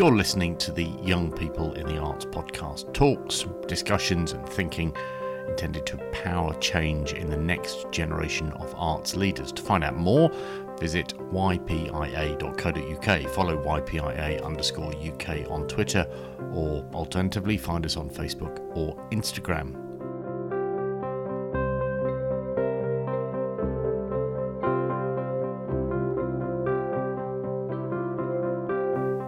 You're listening to the Young People in the Arts podcast talks, discussions, and thinking intended to power change in the next generation of arts leaders. To find out more, visit ypia.co.uk, follow ypia underscore UK on Twitter, or alternatively find us on Facebook or Instagram.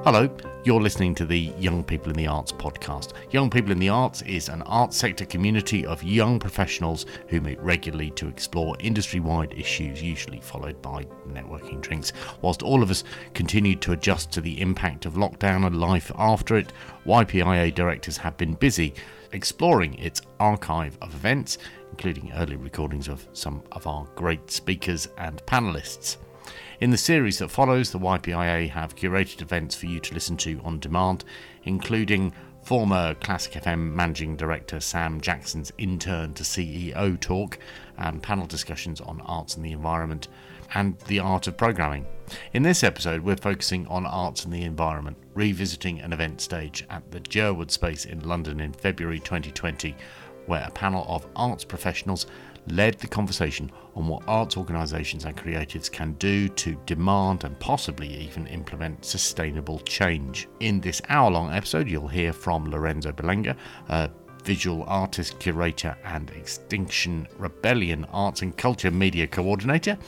Hello, you're listening to the Young People in the Arts podcast. Young People in the Arts is an arts sector community of young professionals who meet regularly to explore industry wide issues, usually followed by networking drinks. Whilst all of us continued to adjust to the impact of lockdown and life after it, YPIA directors have been busy exploring its archive of events, including early recordings of some of our great speakers and panelists. In the series that follows, the YPIA have curated events for you to listen to on demand, including former Classic FM Managing Director Sam Jackson's Intern to CEO talk and panel discussions on arts and the environment and the art of programming. In this episode, we're focusing on arts and the environment, revisiting an event stage at the Jerwood Space in London in February 2020, where a panel of arts professionals led the conversation on what arts organisations and creatives can do to demand and possibly even implement sustainable change. In this hour long episode, you'll hear from Lorenzo Belenguer, a visual artist, curator, and Extinction Rebellion Arts and Culture Media Coordinator,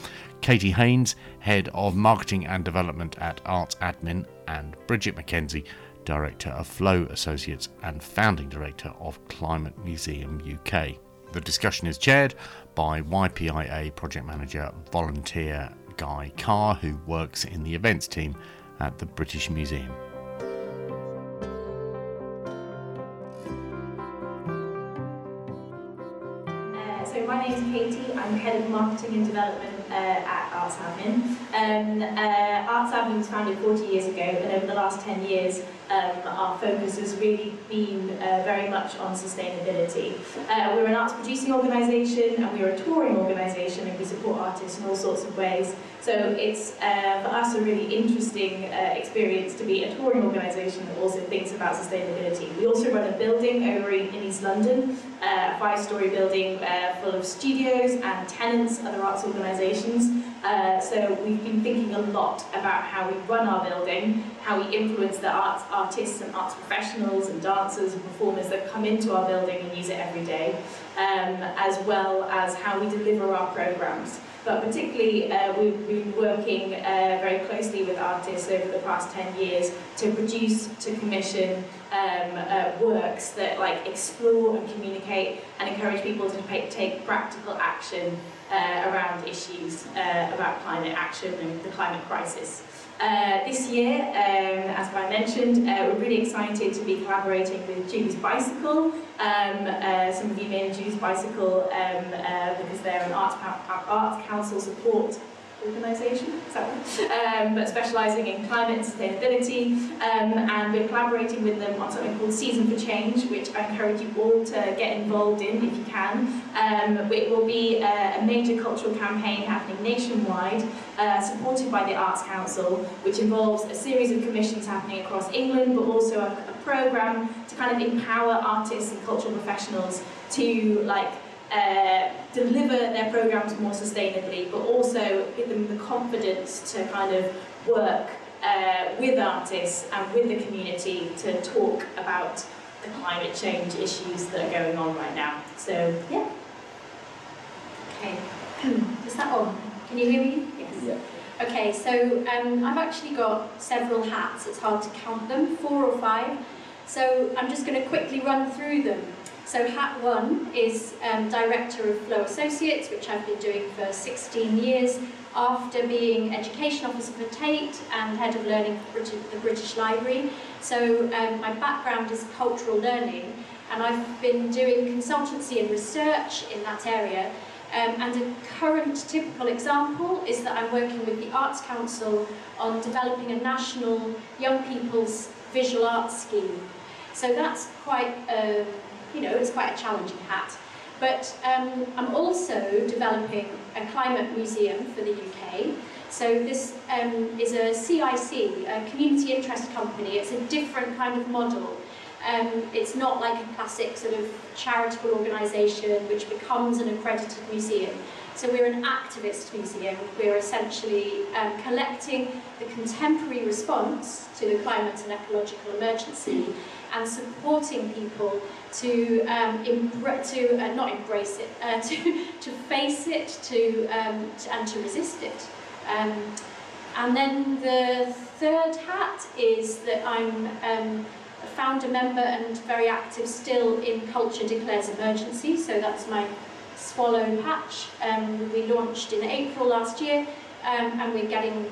Katie Haynes, Head of Marketing and Development at Arts Admin, and Bridget McKenzie, Director of Flow Associates and Founding Director of Climate Museum UK. The discussion is chaired by YPIA project manager volunteer Guy Carr, who works in the events team at the British Museum. Head of marketing and development uh, at Arts Admin. Um, uh, Arts Admin was founded 40 years ago and over the last 10 years um, our focus has really been uh, very much on sustainability. Uh, we're an arts producing organisation and we're a touring organisation and we support artists in all sorts of ways. So it's uh, for us a really interesting uh, experience to be a touring organisation that also thinks about sustainability. We also run a building over in East London, uh, a five-storey building uh, full of studios and tenants, other arts organisations. Uh, so we've been thinking a lot about how we run our building, how we influence the arts artists and arts professionals and dancers and performers that come into our building and use it every day, um, as well as how we deliver our programmes. But particularly, uh, we've been working uh, very closely with artists over the past 10 years to produce, to commission um, uh, works that like explore and communicate and encourage people to take practical action uh, around issues uh, about climate action and the climate crisis. Uh, this year, um, as I mentioned, uh, we're really excited to be collaborating with Julie's Bicycle. Um, uh, some of you may know Julie's Bicycle um, uh, because they're an Arts, Arts Council support organisation? Um, but specialising in climate and sustainability. Um, and we're collaborating with them on something called Season for Change, which I encourage you all to get involved in if you can. Um, it will be a, a major cultural campaign happening nationwide, uh, supported by the Arts Council, which involves a series of commissions happening across England, but also a, a programme to kind of empower artists and cultural professionals to like uh, deliver their programs more sustainably, but also give them the confidence to kind of work uh, with artists and with the community to talk about the climate change issues that are going on right now. So, yeah. Okay. Is that on? Can you hear me? Yes. Yeah. Okay, so um, I've actually got several hats. It's hard to count them, four or five. So I'm just going to quickly run through them. So hat one is um, Director of Flow Associates, which I've been doing for 16 years, after being Education Officer for Tate and Head of Learning for the British Library. So um, my background is cultural learning, and I've been doing consultancy and research in that area. Um, and a current typical example is that I'm working with the Arts Council on developing a national young people's visual arts scheme. So that's quite a you know, it's quite a challenging hat. But um, I'm also developing a climate museum for the UK, So this um, is a CIC, a community interest company. It's a different kind of model. Um, it's not like a classic sort of charitable organisation which becomes an accredited museum. So we're an activist museum. We're essentially um, collecting the contemporary response to the climate and ecological emergency and supporting people to um, to uh, not embrace it, uh, to to face it, to, um, to and to resist it. Um, and then the third hat is that I'm um, a founder member and very active still in Culture Declares Emergency, so that's my swallow patch. Um, we launched in April last year, um, and we're getting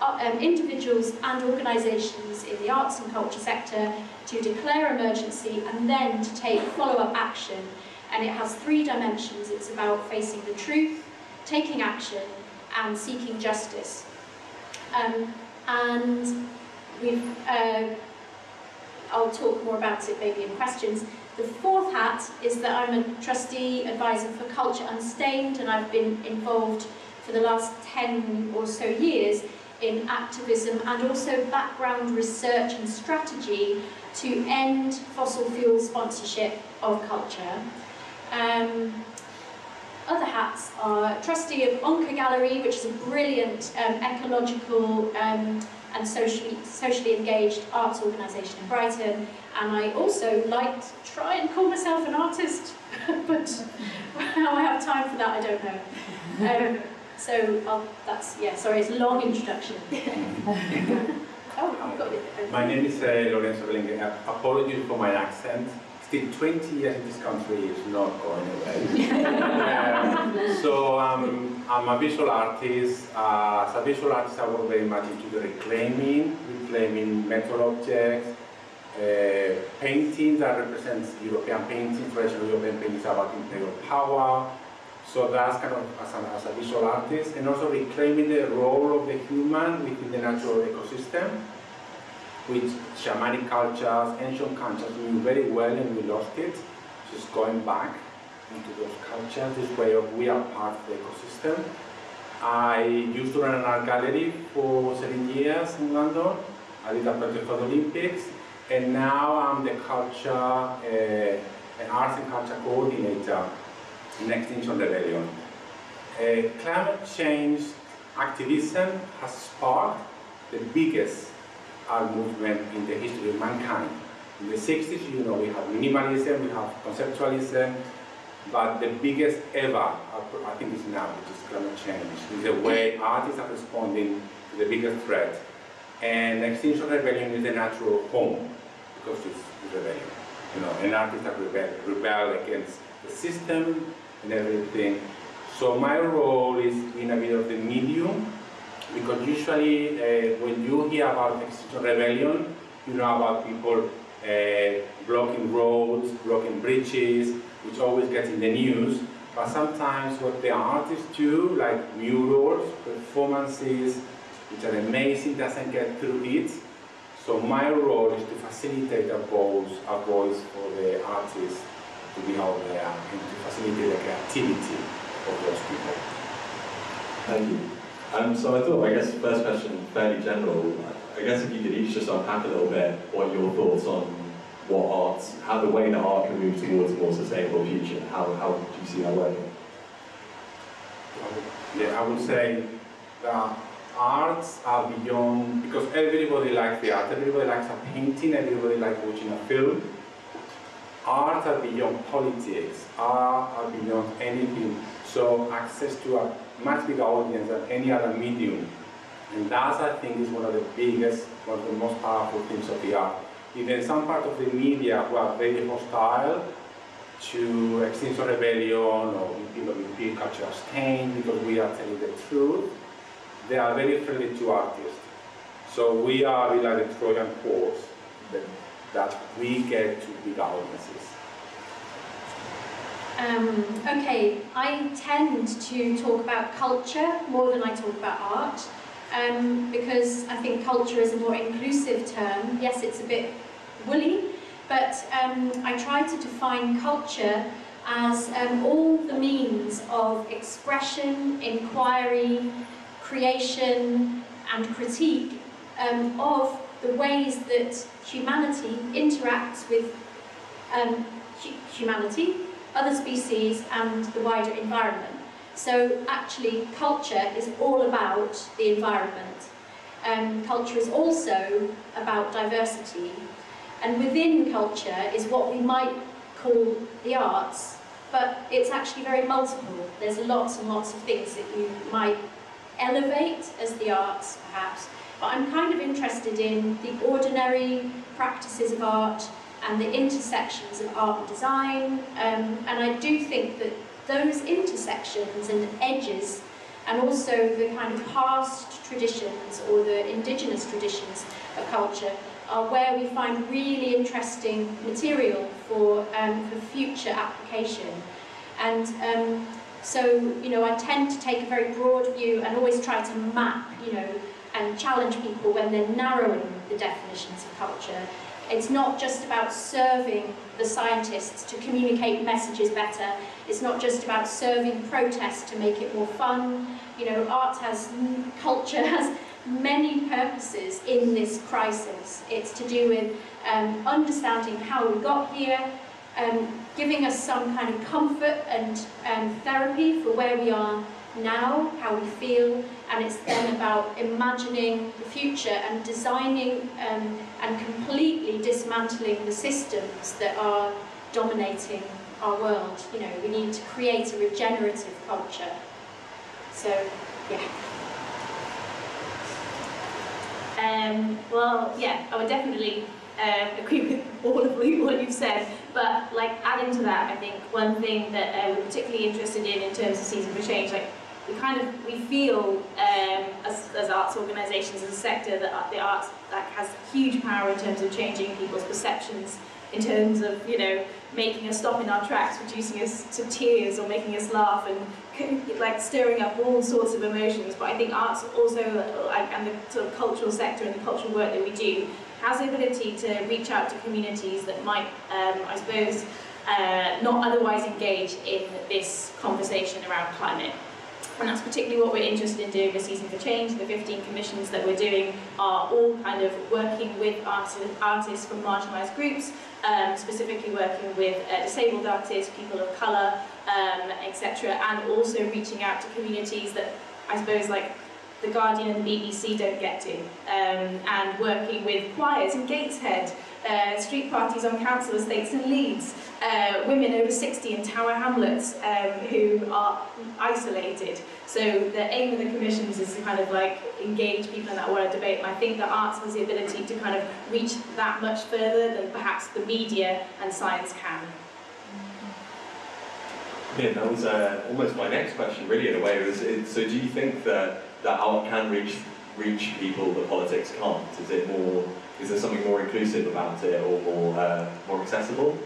um, individuals and organisations in the arts and culture sector to declare emergency and then to take follow-up action. And it has three dimensions. It's about facing the truth, taking action, and seeking justice. Um, and we've, uh, I'll talk more about it maybe in questions. The fourth hat is that I'm a trustee advisor for Culture Unstained, and I've been involved for the last 10 or so years in activism and also background research and strategy to end fossil fuel sponsorship of culture. Um, other hats are trustee of Onca Gallery, which is a brilliant um, ecological um, and socially, socially engaged arts organisation in Brighton. And I also like to try and call myself an artist, but how I have time for that, I don't know. Um, so I'll, that's, yeah, sorry, it's a long introduction. oh, I've got it. My name is uh, Lorenzo Belenguer. Apologies for my accent. Still 20 years in this country is not going away. um, so um, I'm a visual artist. Uh, as a visual artist, I work very much into the reclaiming, reclaiming metal objects, uh, painting that represents European painting, traditional European paintings about imperial power, so that's kind of as a, as a visual artist, and also reclaiming the role of the human within the natural ecosystem, which shamanic cultures, ancient cultures knew very well and we lost it. Just going back into those cultures, this way of we are part of the ecosystem. I used to run an art gallery for seven years in London. I did a project for the Olympics, and now I'm the culture, uh, an arts and culture coordinator in Extinction Rebellion. Uh, climate change activism has sparked the biggest art movement in the history of mankind. In the 60s, you know, we have minimalism, we have conceptualism, but the biggest ever, I think is now, which is climate change. Is the way artists are responding to the biggest threat. And Extinction Rebellion is the natural home, because it's, rebellion. You know, and artists that rebel, rebel against the system, and everything. So my role is in a bit of the medium, because usually uh, when you hear about extinction rebellion, you know about people uh, blocking roads, blocking bridges, which always gets in the news. But sometimes what the artists do, like murals, performances, which are amazing, doesn't get through it. So my role is to facilitate a voice, a voice for the artists to be out there and to facilitate the creativity of those people. Thank you. Um, so I thought, I guess, first question, fairly general. I guess if you could each just unpack a little bit what your thoughts on what art, how the way that art can move towards a more sustainable future, how, how do you see that working? Yeah, I would say that arts are beyond, because everybody likes the art, everybody likes a painting, everybody likes watching a film, art are beyond politics, art are beyond anything. So access to a much bigger audience than any other medium. And that, I think, is one of the biggest, one of the most powerful things of the art. Even some part of the media who are very hostile to Extinction Rebellion or know, European Cultural Stain because we are telling the truth, they are very friendly to artists. So we are we like Trojan horse we get to big audiences? Um, okay, I tend to talk about culture more than I talk about art um, because I think culture is a more inclusive term. Yes, it's a bit woolly, but um, I try to define culture as um, all the means of expression, inquiry, creation and critique um, of the ways that humanity interacts with um, hu humanity, other species and the wider environment. So actually culture is all about the environment. Um, culture is also about diversity and within culture is what we might call the arts but it's actually very multiple. There's lots and lots of things that you might elevate as the arts, perhaps. But I'm kind of interested in the ordinary practices of art and the intersections of art and design. Um, and I do think that those intersections and edges and also the kind of past traditions or the indigenous traditions of culture are where we find really interesting material for, um, for future application. And um, so, you know, I tend to take a very broad view and always try to map, you know, and challenge people when they're narrowing the definitions of culture. It's not just about serving the scientists to communicate messages better. It's not just about serving protest to make it more fun. You know, art has, culture has many purposes in this crisis. It's to do with um, understanding how we got here, um, giving us some kind of comfort and um, therapy for where we are now, how we feel, and it's then about imagining the future and designing um, and completely dismantling the systems that are dominating our world. You know, we need to create a regenerative culture. So, yeah. Um, well, yeah, I would definitely um, agree with all of what you've said, but like adding to that, I think one thing that uh, we're particularly interested in in terms of Season for Change, like we kind of we feel um, as, as arts organisations as a sector that the arts like has huge power in terms of changing people's perceptions in terms of you know making us stop in our tracks, reducing us to tears or making us laugh and like stirring up all sorts of emotions. But I think arts also and the sort of cultural sector and the cultural work that we do has the ability to reach out to communities that might, um, I suppose, uh, not otherwise engage in this conversation around climate. And that's particularly what we're interested in doing with Season for Change. The 15 commissions that we're doing are all kind of working with artists from marginalised groups, um, specifically working with uh, disabled artists, people of colour, um, etc. And also reaching out to communities that I suppose like the Guardian and the BBC don't get to, um, and working with choirs in Gateshead, uh, street parties on council estates in Leeds, uh, women over 60 in Tower Hamlets um, who are isolated. So the aim of the commissions is to kind of like engage people in that wider debate. And I think that arts has the ability to kind of reach that much further than perhaps the media and science can. Yeah, that was uh, almost my next question, really, in a way. Was, it, so do you think that that art can reach reach people that politics can't? Is it more? Is there something more inclusive about it, or more uh, more accessible?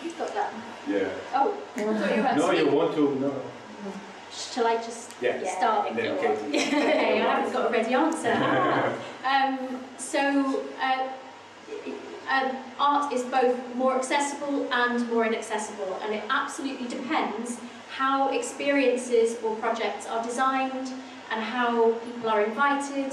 He's got that. Yeah. Oh, I thought you were No, you want to, no. Shall I just Yeah. start? And then Katie. okay, I haven't got a ready answer. um, so, uh, um, art is both more accessible and more inaccessible, and it absolutely depends how experiences or projects are designed and how people are invited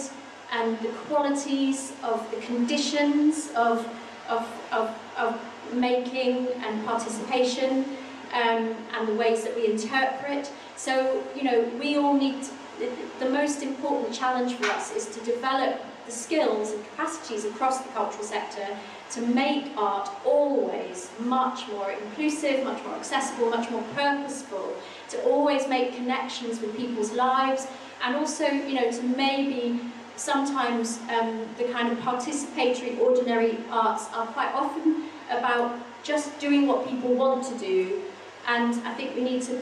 and the qualities of the conditions of, of, of, of making and participation um, and the ways that we interpret. So, you know, we all need, to, the, the most important challenge for us is to develop the skills and capacities across the cultural sector to make art always much more inclusive, much more accessible, much more purposeful, to always make connections with people's lives, and also, you know, to maybe sometimes um, the kind of participatory ordinary arts are quite often about just doing what people want to do, and I think we need to,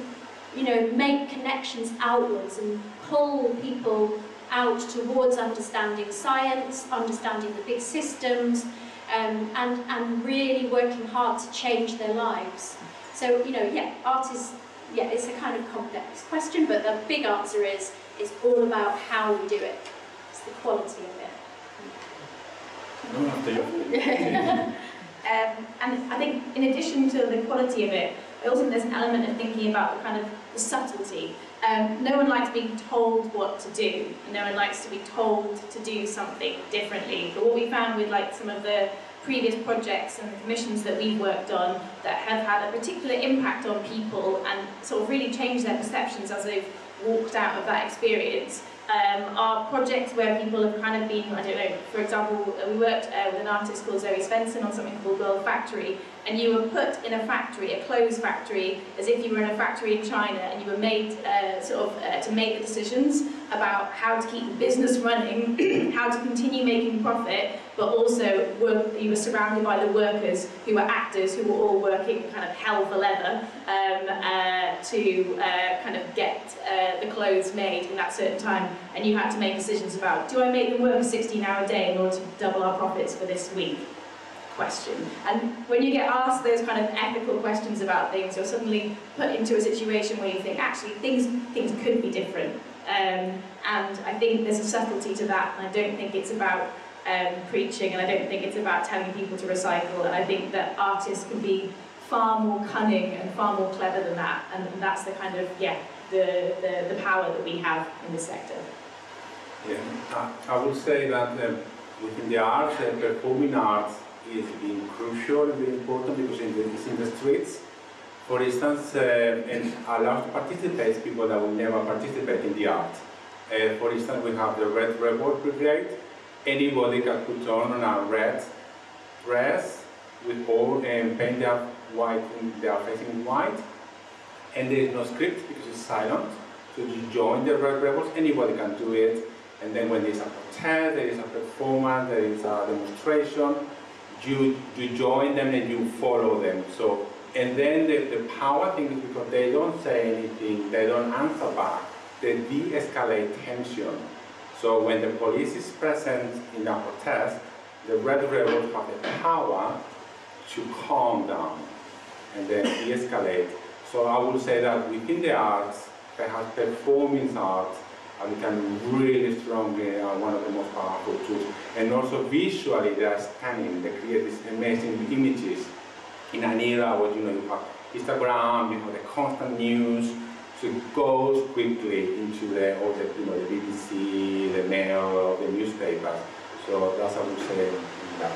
you know, make connections outwards and pull people out towards understanding science, understanding the big systems, um, and, and really working hard to change their lives. So, you know, yeah, art is, yeah, it's a kind of complex question, but the big answer is, it's all about how we do it. It's the quality of it. No, after you. um, and I think in addition to the quality of it, I also think there's an element of thinking about the kind of the subtlety. Um, no one likes being told what to do, and no one likes to be told to do something differently. But what we found with like some of the previous projects and the commissions that we've worked on that have had a particular impact on people and sort of really changed their perceptions as they've walked out of that experience um, are projects where people have kind of been, I don't know, for example, we worked uh, with an artist called Zoe Svendsen on something called World Factory, and you were put in a factory, a closed factory, as if you were in a factory in China, and you were made uh, sort of uh, to make the decisions about how to keep the business running, how to continue making profit, but also work, you were surrounded by the workers who were actors who were all working kind of hell for leather um, uh, to uh, kind of get uh, the clothes made in that certain time. And you had to make decisions about, do I make them work a 16 hour day in order to double our profits for this week? Question. And when you get asked those kind of ethical questions about things, you're suddenly put into a situation where you think, actually, things, things could be different. Um, and I think there's a subtlety to that, and I don't think it's about um, preaching, and I don't think it's about telling people to recycle. And I think that artists can be far more cunning and far more clever than that, and that's the kind of yeah the the, the power that we have in this sector. Yeah, I, would say that uh, within the arts, uh, performing arts is being crucial, very important because it's in the streets. For instance, uh, and allow to participate people that will never participate in the art. Uh, for instance, we have the Red Rebel Brigade, anybody can put on a red dress with all and paint their white they are facing white and there is no script because it's silent so you join the red rebels anybody can do it and then when there's a protest there is a performance there is a demonstration you you join them and you follow them. So and then the, the power thing is because they don't say anything they don't answer back. They de-escalate tension. So when the police is present in a protest, the Red Rebels have the power to calm down and then de-escalate. So I would say that within the arts, perhaps performing arts are becoming really strongly uh, one of the most powerful tools. And also visually they are stunning, they create these amazing images in an era where you know you have Instagram, you have the constant news, so it goes quickly into the, all the, you know, the BBC, the Mail, the newspapers. So that's how we say that.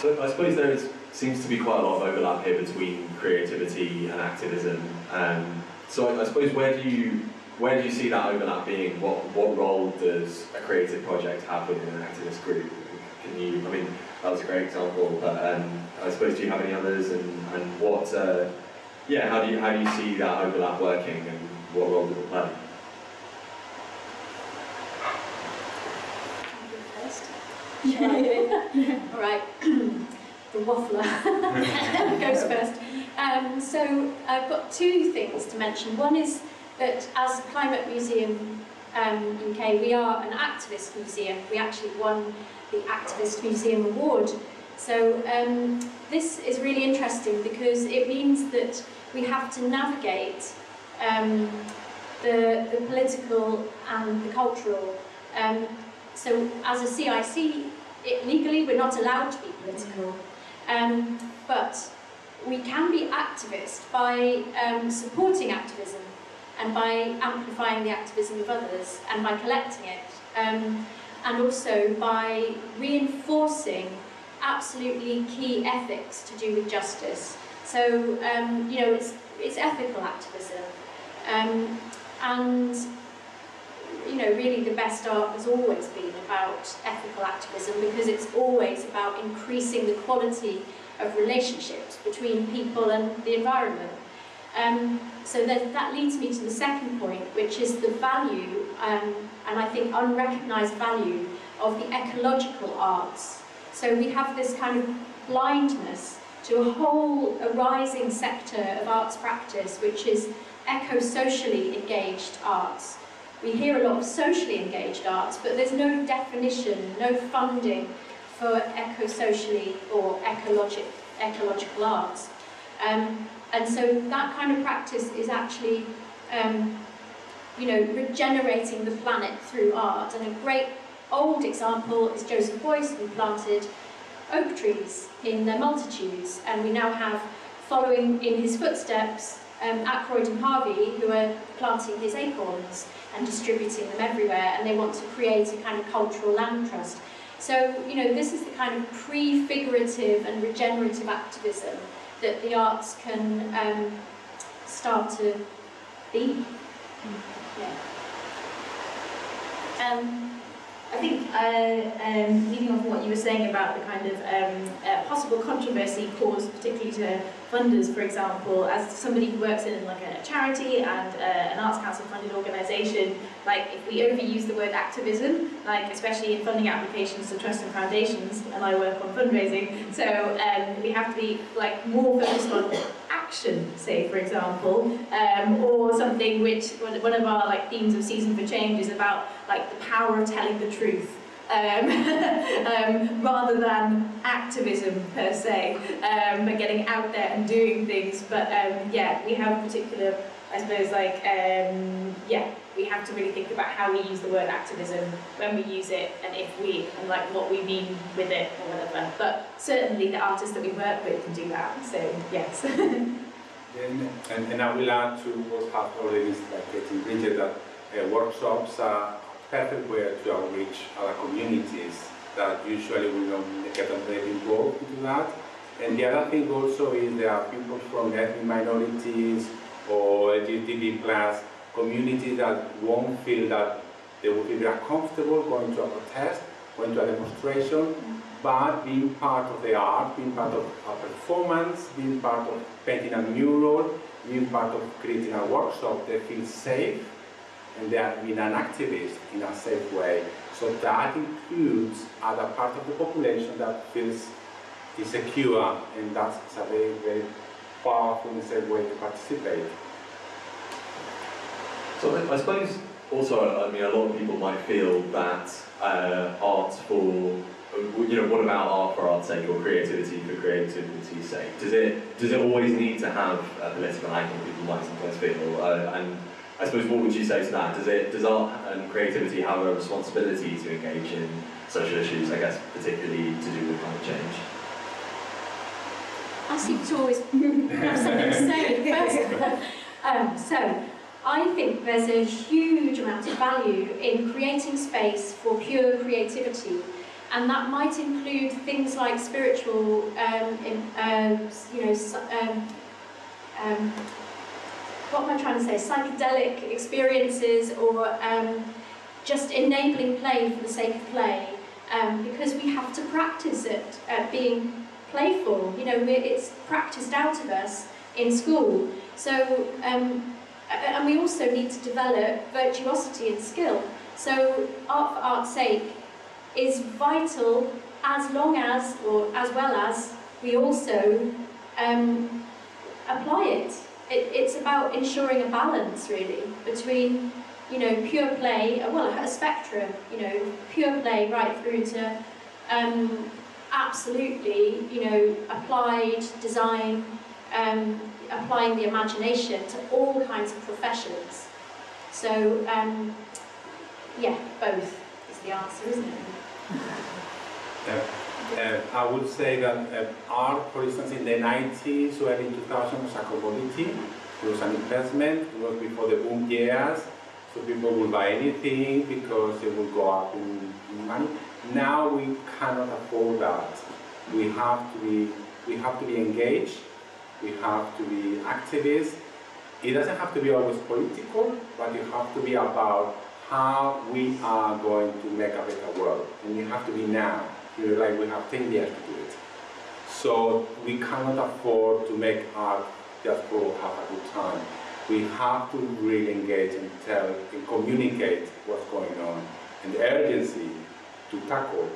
So I suppose there is, seems to be quite a lot of overlap here between creativity and activism. Um, so I, I suppose where do you where do you see that overlap being? What what role does a creative project have within an activist group? Can you? I mean, that was a great example, but um, I suppose do you have any others? And and what uh, yeah, how do you how do you see that overlap working, and what role does it play? All right, the waffler goes first. Um, so I've got two things to mention. One is that as Climate Museum um, UK, we are an activist museum. We actually won the Activist Museum Award so um, this is really interesting because it means that we have to navigate um, the, the political and the cultural. Um, so as a CIC, it, legally we're not allowed to be political, um, but we can be activists by um, supporting activism and by amplifying the activism of others and by collecting it, um, and also by reinforcing absolutely key ethics to do with justice. So, um, you know, it's, it's ethical activism. Um, and, you know, really the best art has always been about ethical activism because it's always about increasing the quality of relationships between people and the environment. Um, so that, that leads me to the second point, which is the value, um, and I think unrecognised value, of the ecological arts so we have this kind of blindness to a whole arising sector of arts practice, which is eco-socially engaged arts. We hear a lot of socially engaged arts, but there's no definition, no funding for eco-socially or ecologic, ecological arts. Um, and so that kind of practice is actually, um, you know, regenerating the planet through art. And a great old example is Joseph Beuys, who planted oak trees in their multitudes, and we now have following in his footsteps, um, Ackroyd and Harvey, who are planting his acorns and distributing them everywhere, and they want to create a kind of cultural land trust. So, you know, this is the kind of prefigurative and regenerative activism that the arts can um, start to be. Yeah. Um, I think, uh, um, leading on from what you were saying about the kind of um, uh, possible controversy caused particularly to funders, for example, as somebody who works in like a charity and uh, an Arts Council funded organisation, like if we overuse the word activism, like especially in funding applications to trusts and foundations, and I work on fundraising, so um, we have to be like more focused on action, say for example, um, or something which one of our like themes of Season for Change is about like the power of telling the truth. Um, um, rather than activism per se, um, but getting out there and doing things. But um, yeah, we have a particular, I suppose, like, um, yeah, we have to really think about how we use the word activism, when we use it, and if we, and like what we mean with it or whatever. But certainly the artists that we work with can do that, so yes. And, and, and I will add to what have already getting Bridget that uh, workshops are perfect way to outreach our communities that usually will not get very involved into that. And the other thing also is there are people from ethnic minorities or LGBT plus communities that won't feel that they will be very comfortable going to a protest, going to a demonstration, but being part of the art, being part of a performance, being part of painting a mural, being part of creating a workshop, they feel safe and they are being an activist in a safe way. So that includes other part of the population that feels insecure, and that's a very, very powerful and safe way to participate. So I suppose also, I mean, a lot of people might feel that uh, art for you know, what about art for art's sake or creativity for creativity's sake? Does it does it always need to have a political angle? People might sometimes feel, uh, and I suppose what would you say to that? Does it does art and creativity have a responsibility to engage in social issues? I guess particularly to do with climate change. I seem to always have something to say first. um, so, I think there's a huge amount of value in creating space for pure creativity, and that might include things like spiritual, um, in, uh, you know, um, um, what am I trying to say, psychedelic experiences or um, just enabling play for the sake of play um, because we have to practice it at being playful. You know, it's practiced out of us in school. So, um, and we also need to develop virtuosity and skill. So, art for art's sake is vital as long as, or as well as, we also um, apply it it, it's about ensuring a balance really between you know pure play well a spectrum you know pure play right through to um, absolutely you know applied design um, applying the imagination to all kinds of professions so um, yeah both is the answer isn't it yeah. Uh, I would say that uh, art, for instance, in the 90s or early 2000s was a commodity. It was an investment. It was before the boom years. So people would buy anything because it would go up in, in money. Now we cannot afford that. We have to be, we have to be engaged. We have to be activists. It doesn't have to be always political, but you have to be about how we are going to make a better world. And you have to be now like we have 10 years to do it. So we cannot afford to make art just for have a good time. We have to really engage and tell and communicate what's going on and the urgency to tackle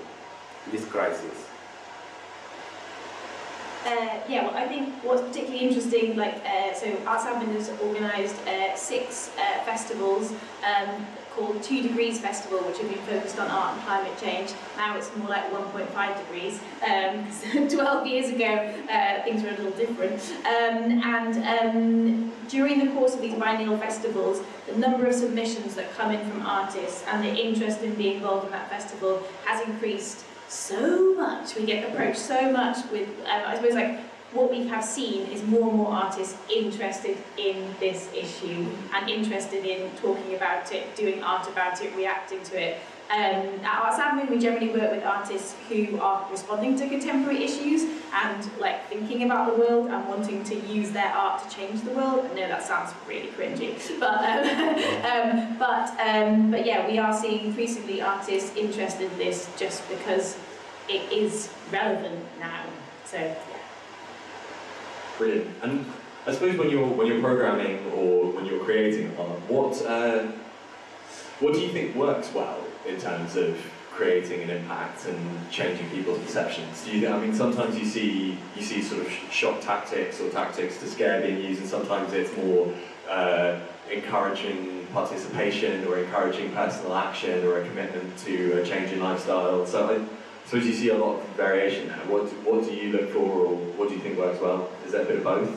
this crisis. Uh, yeah, well, I think what's particularly interesting, like, uh, so Arts Admin has organised uh, six uh, festivals um, called Two Degrees Festival, which have been focused on art and climate change. Now it's more like 1.5 degrees. Um, 12 years ago, uh, things were a little different. Um, and um, during the course of these biennial festivals, the number of submissions that come in from artists and the interest in being involved in that festival has increased so much. We get approached so much with, um, I suppose, like what we have seen is more and more artists interested in this issue and interested in talking about it, doing art about it, reacting to it. Um, at Arts Admin, we generally work with artists who are responding to contemporary issues and like thinking about the world and wanting to use their art to change the world. I know that sounds really cringy, but um, um, but um, but yeah, we are seeing increasingly artists interested in this just because it is relevant now. So yeah. Brilliant. And I suppose when you're when you're programming or when you're creating art, what uh, what do you think works well in terms of creating an impact and changing people's perceptions? Do you? I mean, sometimes you see you see sort of shock tactics or tactics to scare being used, and sometimes it's more uh, encouraging participation or encouraging personal action or a commitment to a change in lifestyle. So. So you see a lot of variation there? What, what do you look for or what do you think works well? Is there a bit of both?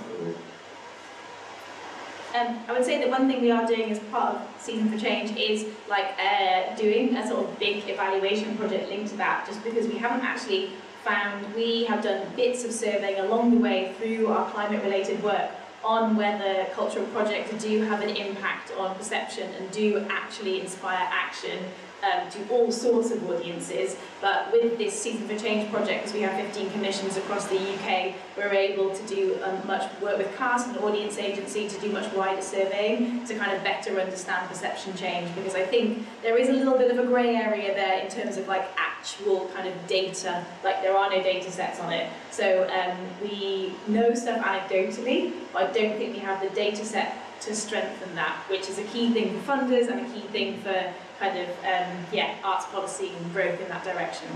Um, I would say that one thing we are doing as part of Season for Change is like uh, doing a sort of big evaluation project linked to that, just because we haven't actually found, we have done bits of surveying along the way through our climate related work on whether cultural projects do have an impact on perception and do actually inspire action um, to all sorts of audiences, but with this Season for Change project, because we have 15 commissions across the UK, we're able to do um, much work with cast and audience agency to do much wider surveying to kind of better understand perception change, because I think there is a little bit of a grey area there in terms of like actual kind of data, like there are no data sets on it. So um, we know stuff anecdotally, but I don't think we have the data set to strengthen that, which is a key thing for funders and a key thing for kind of, um, yeah, arts policy and growth in that direction.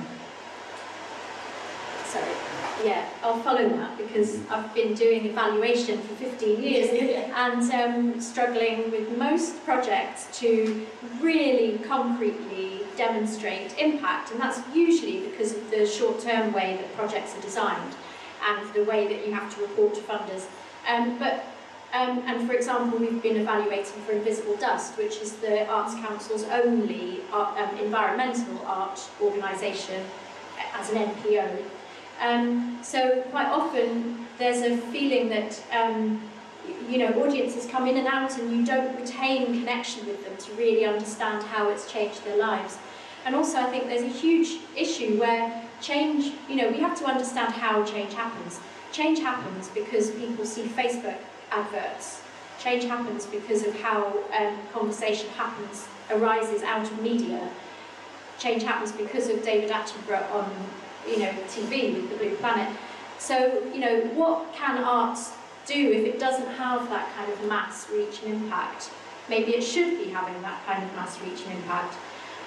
Sorry. Yeah, I'll follow that because I've been doing evaluation for 15 years and um, struggling with most projects to really concretely demonstrate impact and that's usually because of the short-term way that projects are designed and the way that you have to report to funders. Um, but um, and for example, we've been evaluating for Invisible Dust, which is the Arts Council's only art, um, environmental art organisation as an NPO. Um, so quite often there's a feeling that um, you know audiences come in and out and you don't retain connection with them to really understand how it's changed their lives. And also I think there's a huge issue where change, you know, we have to understand how change happens. Change happens because people see Facebook adverts. Change happens because of how um, conversation happens, arises out of media. Change happens because of David Attenborough on, you know, TV with the Blue Planet. So, you know, what can art do if it doesn't have that kind of mass reach and impact? Maybe it should be having that kind of mass reach and impact.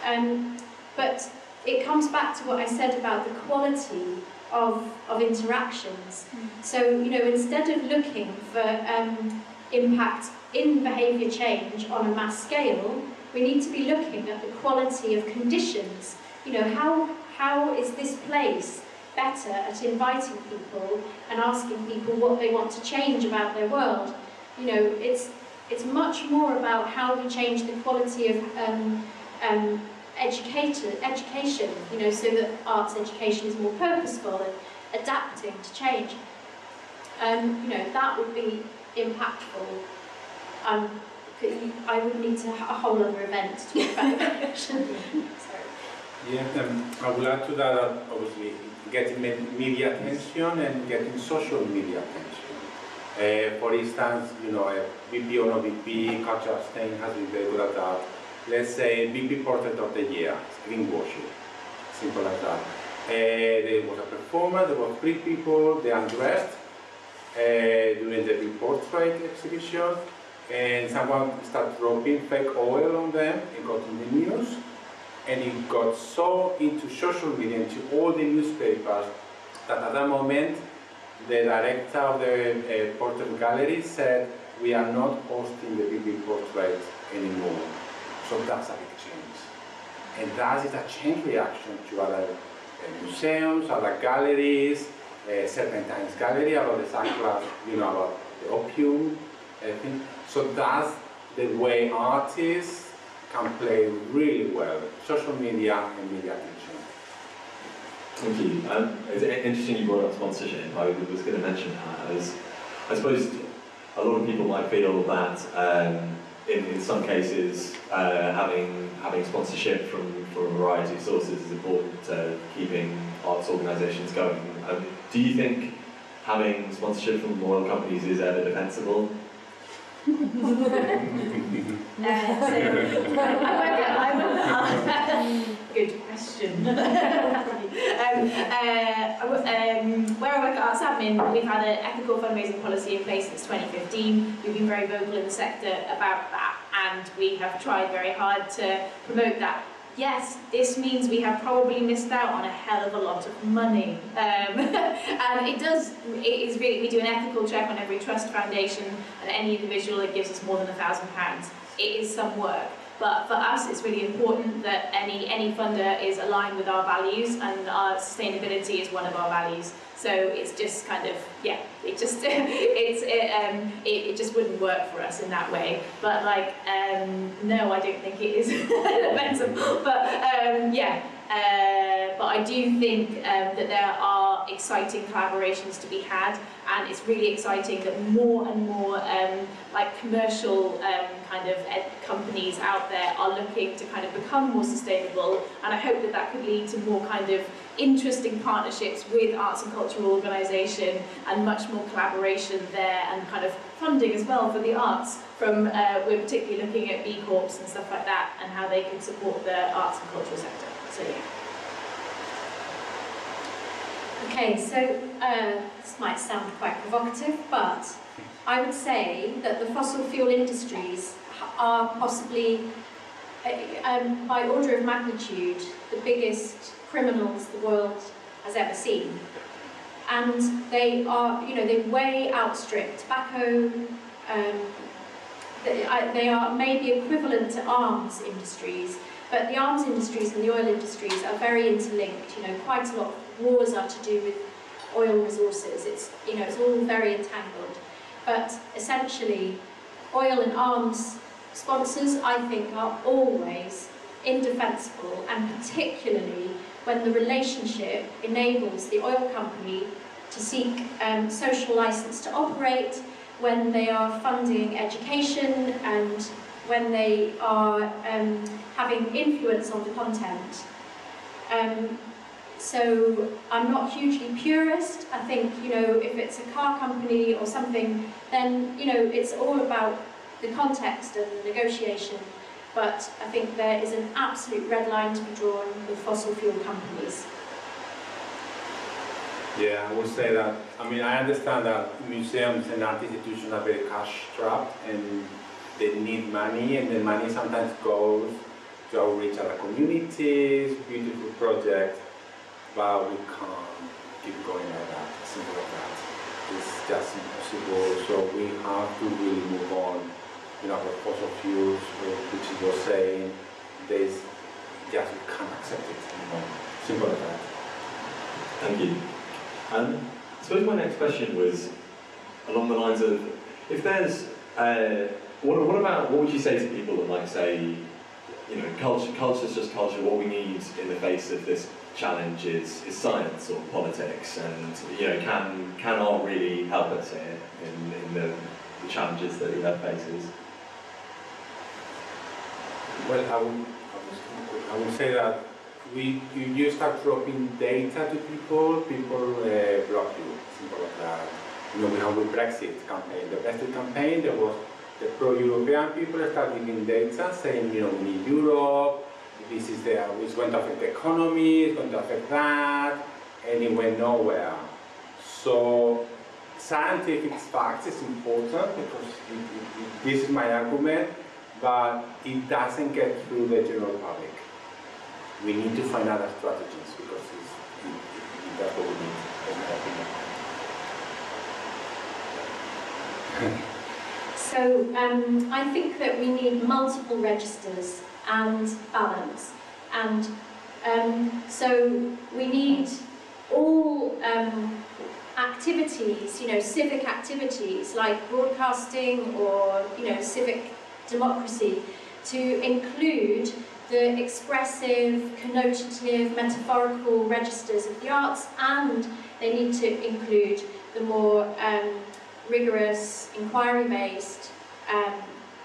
Um, but it comes back to what I said about the quality of, of interactions. Mm. So, you know, instead of looking for um, impact in behaviour change on a mass scale, we need to be looking at the quality of conditions. You know, how, how is this place better at inviting people and asking people what they want to change about their world? You know, it's, it's much more about how we change the quality of um, um, educator, education, you know, so that arts education is more purposeful and adapting to change. Um, you know, that would be impactful. Um, I would need to have a whole other event to talk about evaluation. yeah, um, I will add to that, uh, obviously, getting media attention and getting social media attention. Uh, for instance, you know, a BP or no BP, cultural stain has been very good at that let's say, big portrait of the year, greenwashing, simple as that. Uh, there was a performer, there were three people, they undressed uh, during the portrait exhibition, and someone started dropping fake oil on them, it got in the news, and it got so into social media, into all the newspapers, that at that moment, the director of the uh, portrait gallery said, we are not hosting the big portrait anymore. So that's a change. And that is a chain reaction to other uh, museums, other galleries, uh, Serpentine's gallery about the Sackler, you know, about the opium, everything. So that's the way artists can play really well, social media and media attention. Thank you. Um, it's interesting you brought up sponsorship. I was going to mention that. As, I suppose a lot of people might feel that um, in, in some cases uh, having having sponsorship from, from a variety of sources is important to keeping arts organisations going. Um, do you think having sponsorship from oil companies is ever defensible? Uh, so, I work at, I work good question. um, uh, um, where I work at Arts Admin, we've had an ethical fundraising policy in place since 2015. We've been very vocal in the sector about that, and we have tried very hard to promote that. Yes, this means we have probably missed out on a hell of a lot of money. Um, and it does, it is really, we do an ethical check on every trust foundation and any individual that gives us more than a thousand pounds. It is some work. But for us, it's really important that any, any funder is aligned with our values and our sustainability is one of our values. So it's just kind of, yeah, it just, it's, it, um, it, it just wouldn't work for us in that way. But like, um, no, I don't think it is defensible. But um, yeah, uh, but I do think um, that there are exciting collaborations to be had, and it's really exciting that more and more um, like commercial um, kind of companies out there are looking to kind of become more sustainable, and I hope that that could lead to more kind of interesting partnerships with arts and cultural organisation and much more collaboration there and kind of funding as well for the arts from uh, we're particularly looking at B Corps and stuff like that and how they can support the arts and cultural sector. Okay, so uh, this might sound quite provocative, but I would say that the fossil fuel industries are possibly, uh, um, by order of magnitude, the biggest criminals the world has ever seen. And they are, you know, they way outstrip tobacco. Um, I- they are maybe equivalent to arms industries, but the arms industries and the oil industries are very interlinked. You know, quite a lot of wars are to do with oil resources. It's, you know, it's all very entangled. But essentially, oil and arms sponsors, I think, are always indefensible, and particularly when the relationship enables the oil company to seek um, social license to operate, when they are funding education, and when they are um, having influence on the content. Um, so I'm not hugely purist. I think, you know, if it's a car company or something, then, you know, it's all about the context and the negotiation. But I think there is an absolute red line to be drawn with fossil fuel companies. Yeah, I would say that, I mean, I understand that museums and art institutions are very cash strapped and they need money and the money sometimes goes to outreach other communities, beautiful projects, but we can't keep going like that, simple like that. It's just impossible, so we have to really move on. Know, with fossil fuels, which were saying, there's just, we can't accept it anymore, simple like that. Thank you. Um, I suppose my next question was along the lines of if there's uh, what, what about what would you say to people that might say you know culture culture is just culture what we need in the face of this challenge is, is science or politics and you know can can art really help us here in, in the, the challenges that the faces Well, I would, I would, I would say that we, you, you start dropping data to people, people uh, block you, simple as that. You know, we have the Brexit campaign. The Brexit campaign, there was the pro-European people start giving data saying, you know, we need Europe, this is the, it's going to affect the economy, it's going to affect that, and it went nowhere. So scientific facts is important because it, it, it, this is my argument, but it doesn't get through the general public. We need to find other strategies because it's, it, it, that's what we need, in my opinion. So um, I think that we need multiple registers and balance. And um, so we need all um, activities, you know, civic activities like broadcasting or, you know, civic democracy to include the expressive, connotative, metaphorical registers of the arts, and they need to include the more um, rigorous, inquiry-based um,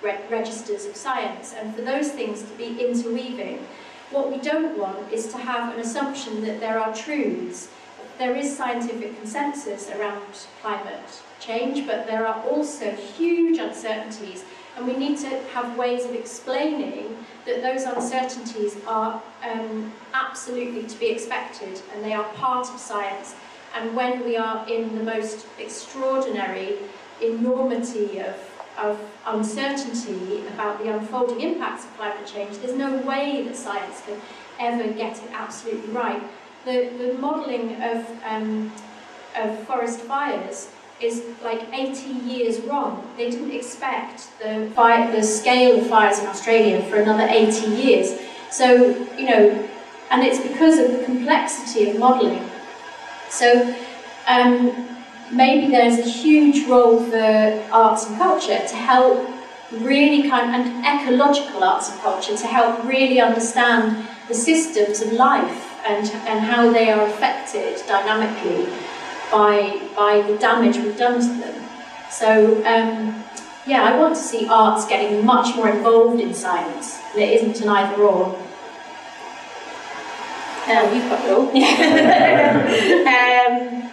re registers of science. And for those things to be interweaving, what we don't want is to have an assumption that there are truths. There is scientific consensus around climate change, but there are also huge uncertainties and we need to have ways of explaining that those uncertainties are um, absolutely to be expected and they are part of science. And when we are in the most extraordinary enormity of, of uncertainty about the unfolding impacts of climate change, there's no way that science can ever get it absolutely right. The, the modelling of, um, of forest fires is like 80 years wrong. They didn't expect the, fire, the scale of fires in Australia for another 80 years. So, you know, and it's because of the complexity of modelling. So, um, maybe there's a huge role for arts and culture to help really kind of, and ecological arts and culture to help really understand the systems of life and, and how they are affected dynamically by, by the damage we've done to them. So, um, yeah, I want to see arts getting much more involved in science, and it isn't an either or. Um, you've got it all. um,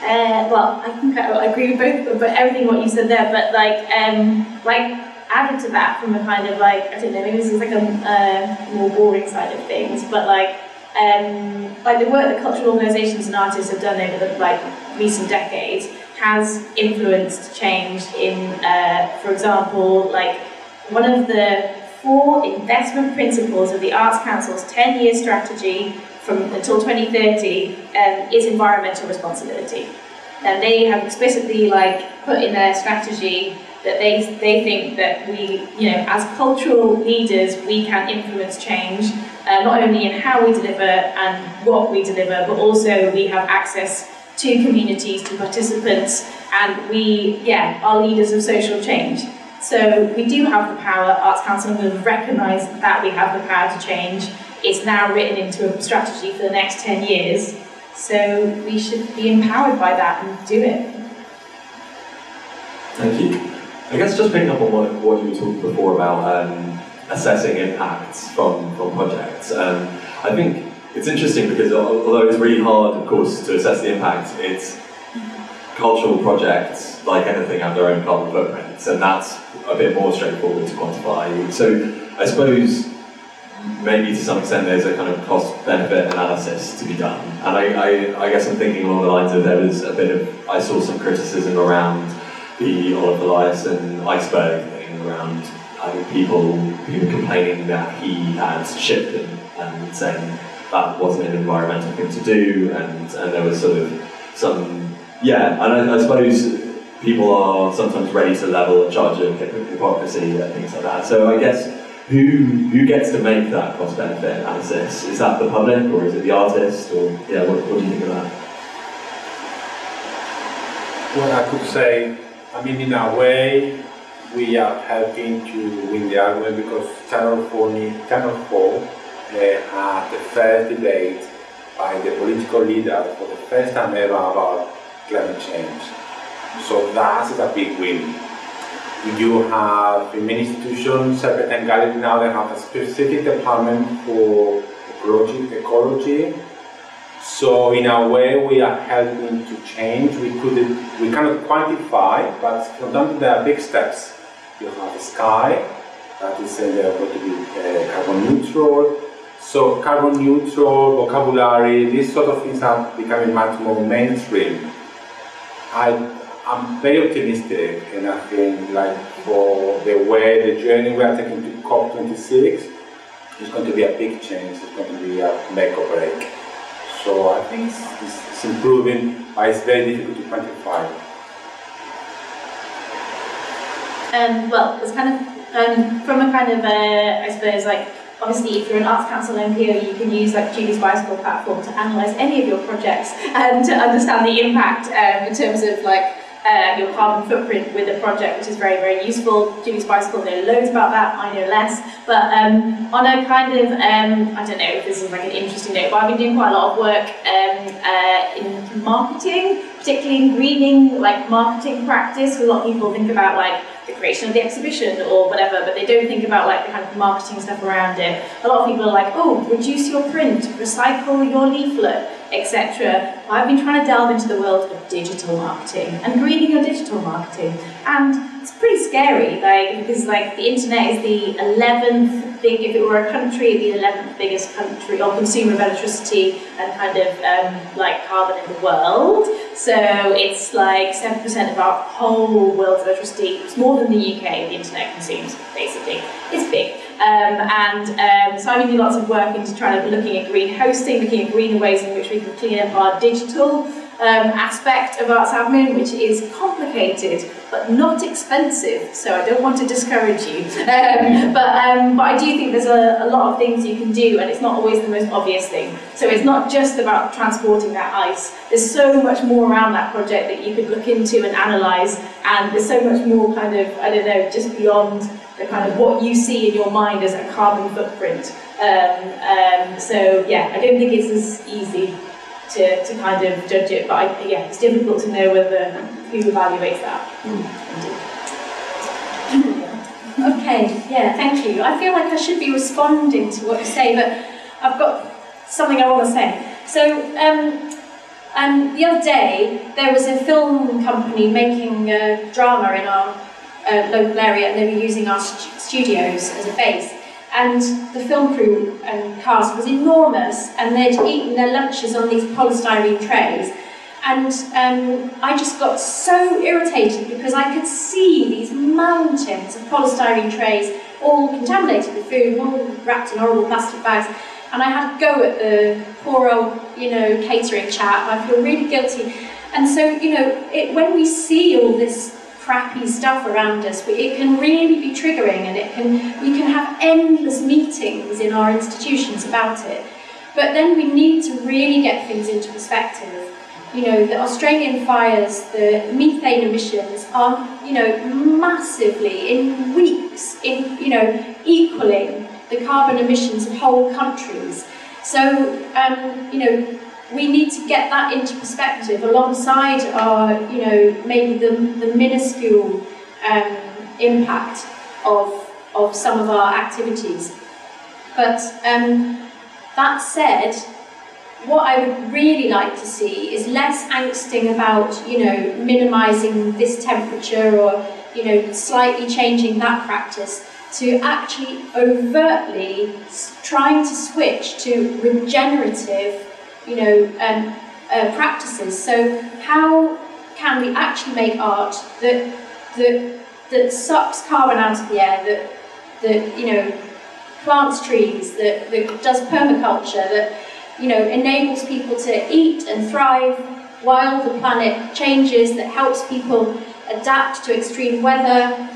uh, well, I think I, I, agree with both, but everything what you said there. But like, um, like added to that from a kind of like I don't know, maybe this is like a uh, more boring side of things, but like um, like the work that cultural organisations and artists have done over the like recent decades has influenced change in, uh, for example, like one of the four investment principles of the Arts Council's 10-year strategy from until 2030 um, is environmental responsibility. And they have explicitly like put in their strategy that they, they think that we, you know, as cultural leaders, we can influence change uh, not only in how we deliver and what we deliver, but also we have access to communities, to participants, and we, yeah, are leaders of social change. So we do have the power, Arts Council have recognised that we have the power to change. It's now written into a strategy for the next 10 years. So we should be empowered by that and do it. Thank you. I guess just picking up on what, what you talking before about um, assessing impacts from, from projects. Um, I think it's interesting because although it's really hard, of course, to assess the impact, it's cultural projects, like anything, have their own carbon footprints, and that's a bit more straightforward to quantify. So I suppose maybe to some extent there's a kind of cost-benefit analysis to be done. And I, I, I, guess I'm thinking along the lines of there was a bit of, I saw some criticism around the Olafur Eliasson iceberg thing around people people complaining that he had shipped them and saying that wasn't an environmental thing to do, and and there was sort of some yeah, and I, I suppose people are sometimes ready to level a charge of hypocrisy and things like that. So I guess who who gets to make that cost benefit analysis? Is that the public or is it the artist or yeah? What, what do you think of that? Well, I could say, I mean, in a way, we are helping to win the argument because Channel 4, Channel 4 uh, had the first debate by the political leader for the first time ever about climate change. So that is a big win. You have in many institutions, Serpentine Gallery now, they have a specific department for ecology, ecology. So in a way, we are helping to change. We could we cannot quantify, but sometimes there are big steps you have the sky, that is saying they are going to be uh, carbon neutral. So carbon neutral, vocabulary, these sort of things are becoming much more mainstream. I, I'm very optimistic and I think like for the way the journey we are taking to COP26, it's going to be a big change, it's going to be a make or break. So I think it's, it's, it's improving, but it's very difficult to quantify. Um, well, it's kind of um, from a kind of, uh, I suppose, like obviously if you're an Arts Council NPO, you can use like Julie's Bicycle platform to analyse any of your projects and to understand the impact um, in terms of like uh, your carbon footprint with a project, which is very, very useful. Julie Spice will know loads about that, I know less. But um, on a kind of, um, I don't know if this is like an interesting note, but I've been doing quite a lot of work um, uh, in marketing, particularly in greening, like marketing practice. A lot of people think about like the creation of the exhibition or whatever, but they don't think about like the kind of marketing stuff around it. A lot of people are like, oh, reduce your print, recycle your leaflet, etc. I've been trying to delve into the world of digital marketing and greening your digital marketing. And pretty scary, like because like the internet is the 11th big, if it were a country, the 11th biggest country or consumer of electricity and kind of um, like carbon in the world. So it's like 7% of our whole world's electricity. It's more than the UK the internet consumes, basically. It's big. Um, and um, so been doing lots of work into trying to looking at green hosting, looking at greener ways in which we can clean up our digital um, aspect of arts admin, which is complicated but not expensive. So I don't want to discourage you, um, but um, but I do think there's a, a, lot of things you can do, and it's not always the most obvious thing. So it's not just about transporting that ice. There's so much more around that project that you could look into and analyse, and there's so much more kind of I don't know just beyond the kind of what you see in your mind as a carbon footprint. Um, um, so yeah, I don't think it's as easy to, to kind of judge it, but I, yeah, it's difficult to know whether who evaluates that. okay, yeah, thank you. I feel like I should be responding to what you say, but I've got something I want to say. So, um, um, the other day, there was a film company making a drama in our uh, local area, and they were using our st studios as a base and the film crew and cast was enormous, and they'd eaten their lunches on these polystyrene trays. And um, I just got so irritated because I could see these mountains of polystyrene trays, all contaminated with food, all wrapped in horrible plastic bags. And I had to go at the poor old, you know, catering chap. I feel really guilty. And so, you know, it, when we see all this crappy stuff around us, it can really be triggering and it can, we can have endless meetings in our institutions about it. But then we need to really get things into perspective. You know, the Australian fires, the methane emissions are, you know, massively, in weeks, in, you know, equaling the carbon emissions of whole countries. So, um, you know, we need to get that into perspective alongside our, you know, maybe the, the minuscule um, impact of, of some of our activities. But um, that said, what I would really like to see is less angsting about, you know, minimising this temperature or, you know, slightly changing that practice to actually overtly trying to switch to regenerative you know, um, uh, practices. So how can we actually make art that that that sucks carbon out of the air, that that you know plants trees, that, that does permaculture, that you know enables people to eat and thrive while the planet changes, that helps people adapt to extreme weather.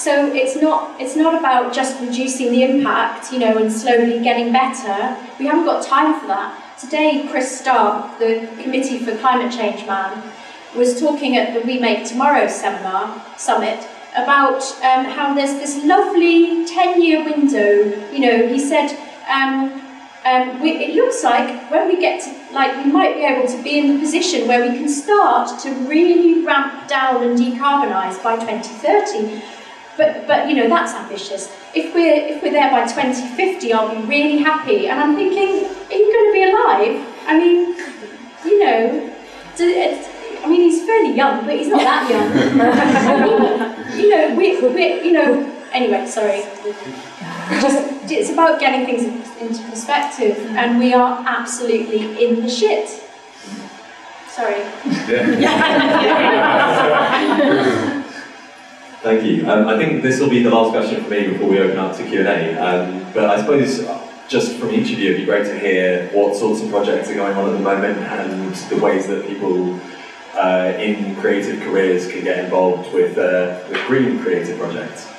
So it's not it's not about just reducing the impact, you know, and slowly getting better. We haven't got time for that. Today, Chris Stark, the Committee for Climate Change man, was talking at the We Make Tomorrow seminar summit about um, how there's this lovely 10-year window. You know, he said, um, um, we, it looks like when we get to, like, we might be able to be in the position where we can start to really ramp down and decarbonise by 2030. But, but you know, that's ambitious. If we're, if we're there by 2050, I'll be really happy. And I'm thinking, are you going to be alive? I mean, you know, I mean, he's fairly young, but he's not that young. you know, we're, we're, you know, anyway, sorry. Just, it's about getting things into perspective, and we are absolutely in the shit. Sorry. Yeah. Thank you. Um, I think this will be the last question for me before we open up to Q&A. Um, but I suppose just from each of you, it'd be great to hear what sorts of projects are going on at the moment and the ways that people uh, in creative careers can get involved with, uh, with green creative projects.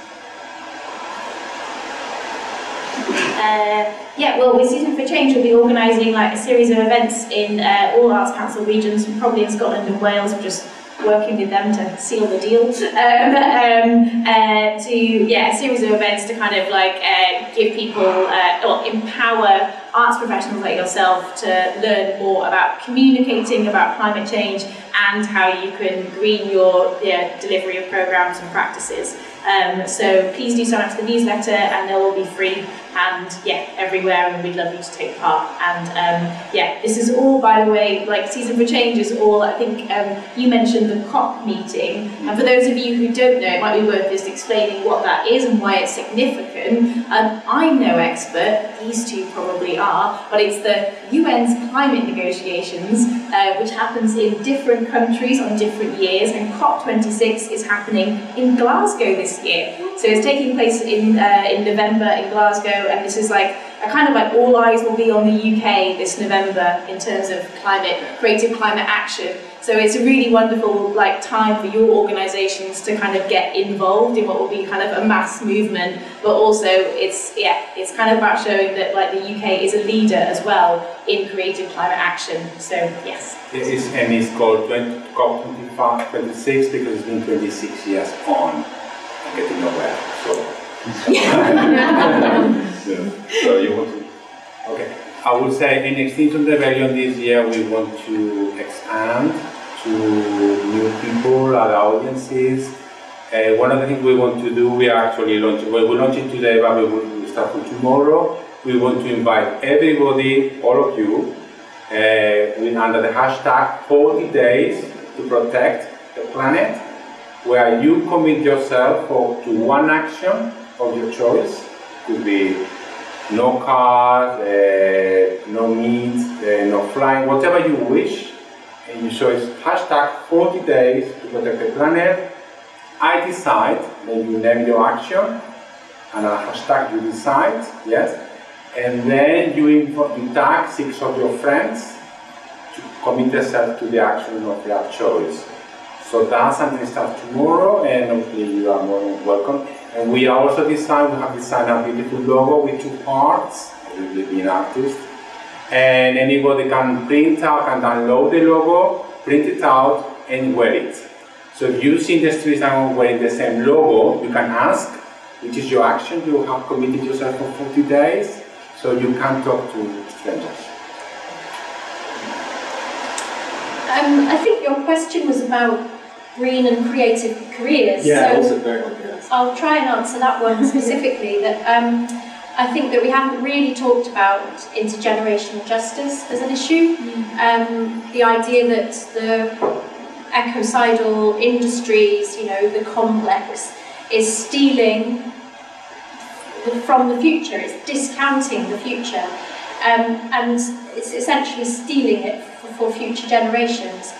Uh, yeah, well, with Season for Change, we'll be organising like a series of events in uh, all Arts Council regions, probably in Scotland and Wales, just working with them to seal the deal, um, um, uh, to yeah, a series of events to kind of like uh, give people uh, or empower arts professionals like yourself to learn more about communicating about climate change and how you can green your yeah, delivery of programs and practices. Um, so please do sign up to the newsletter and they will be free and yeah, everywhere and we'd love you to take part. And um, yeah, this is all, by the way, like Season for Change is all, I think um, you mentioned the COP meeting. And for those of you who don't know, it might be worth just explaining what that is and why it's significant. Um, I'm no expert, these two probably are, but it's the UN's climate negotiations, uh, which happens in different countries on different years, and COP26 is happening in Glasgow this year. So it's taking place in, uh, in November in Glasgow, and this is like a kind of like all eyes will be on the UK this November in terms of climate, creative climate action. So it's a really wonderful like time for your organisations to kind of get involved in what will be kind of a mass movement, but also it's yeah, it's kind of about showing that like the UK is a leader as well in creative climate action. So yes. It is, and it's called COP25, 26 because it's been 26 years on and getting nowhere. So. So you want to? Okay. I would say in Extinction Rebellion this year we want to expand to new people, other audiences. Uh, one of the things we want to do, we are actually launching, well, we launch it today, but we will start from tomorrow. We want to invite everybody, all of you, uh, under the hashtag 40 days to protect the planet, where you commit yourself for, to one action of your choice. Could be no cars, uh, no meat, uh, no flying, whatever you wish. And you show it's hashtag 40 days to protect the planet. I decide, then you name your action, and a hashtag you decide, yes. And then you, you tag six of your friends to commit yourself to the action of their choice. So that's something start tomorrow, and hopefully you are more welcome. And we also designed, we have designed a beautiful logo with two parts, really being artist. And anybody can print out, can download the logo, print it out, and wear it. So if you see the streets and wearing the same logo, you can ask, which is your action, you have committed yourself for 40 days, so you can talk to strangers. Um, I think your question was about green and creative careers. Yeah, so also very good. Yes. I'll try and answer that one specifically. that um, I think that we haven't really talked about intergenerational justice as an issue. Um, the idea that the ecocidal industries, you know, the complex, is stealing from the future. It's discounting the future, um, and it's essentially stealing it for, for future generations.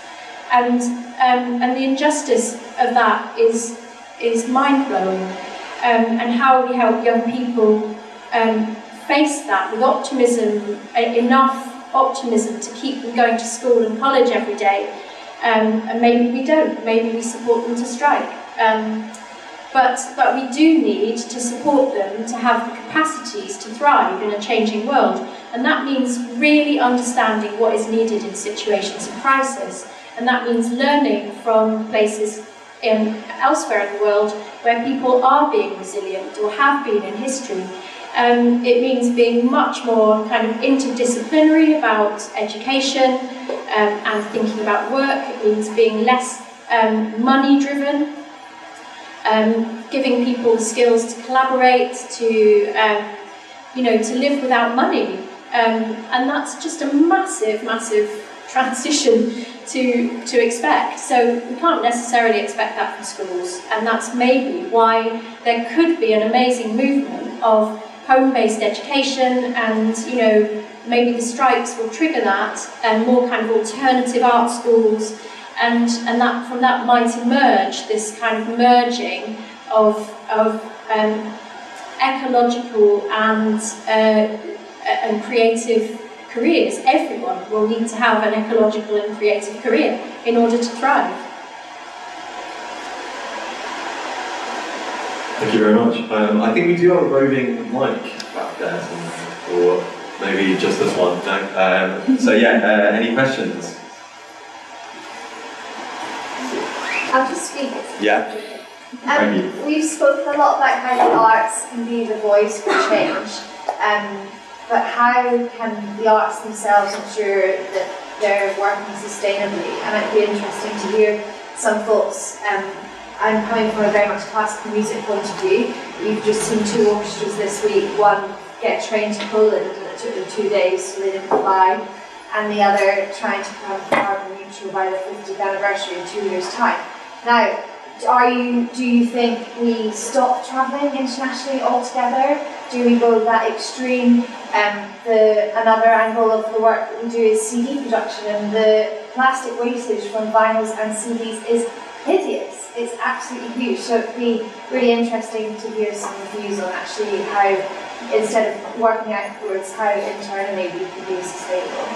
And um, and the injustice of that is is mind blowing. Um, and how we help young people um, face that with optimism, enough optimism to keep them going to school and college every day. Um, and maybe we don't, maybe we support them to strike. Um, but, but we do need to support them to have the capacities to thrive in a changing world. And that means really understanding what is needed in situations of crisis. And that means learning from places in, elsewhere in the world where people are being resilient or have been in history. Um, it means being much more kind of interdisciplinary about education um, and thinking about work. It means being less um, money driven, um, giving people the skills to collaborate, to um, you know, to live without money. Um, and that's just a massive, massive transition to, to expect. So we can't necessarily expect that from schools, and that's maybe why there could be an amazing movement of home-based education and, you know, maybe the strikes will trigger that and more kind of alternative art schools and, and that from that might emerge this kind of merging of, of um, ecological and, uh, and creative careers. Everyone will need to have an ecological and creative career in order to thrive. Thank you very much. Um, I think we do have a roving mic back there, or maybe just this one. No? Um, so yeah, uh, any questions? I'll just speak. Yeah. Um, we've spoken a lot about how the arts can be the voice for change, um, but how can the arts themselves ensure that they're working sustainably? And it'd be interesting to hear some thoughts. Um, I'm coming from a very much classical music point of view. You've just seen two orchestras this week. One get trained to Poland, and it took them two days, so they didn't fly, and the other trying to become carbon neutral by the 50th anniversary in two years' time. Now, are you, do you think we stop travelling internationally altogether? Do we go that extreme? Um, the, another angle of the work that we do is CD production, and the plastic wastage from vinyls and CDs is hideous. It's absolutely huge. So it'd be really interesting to hear some views on actually how, instead of working outwards, how internally we could be sustainable.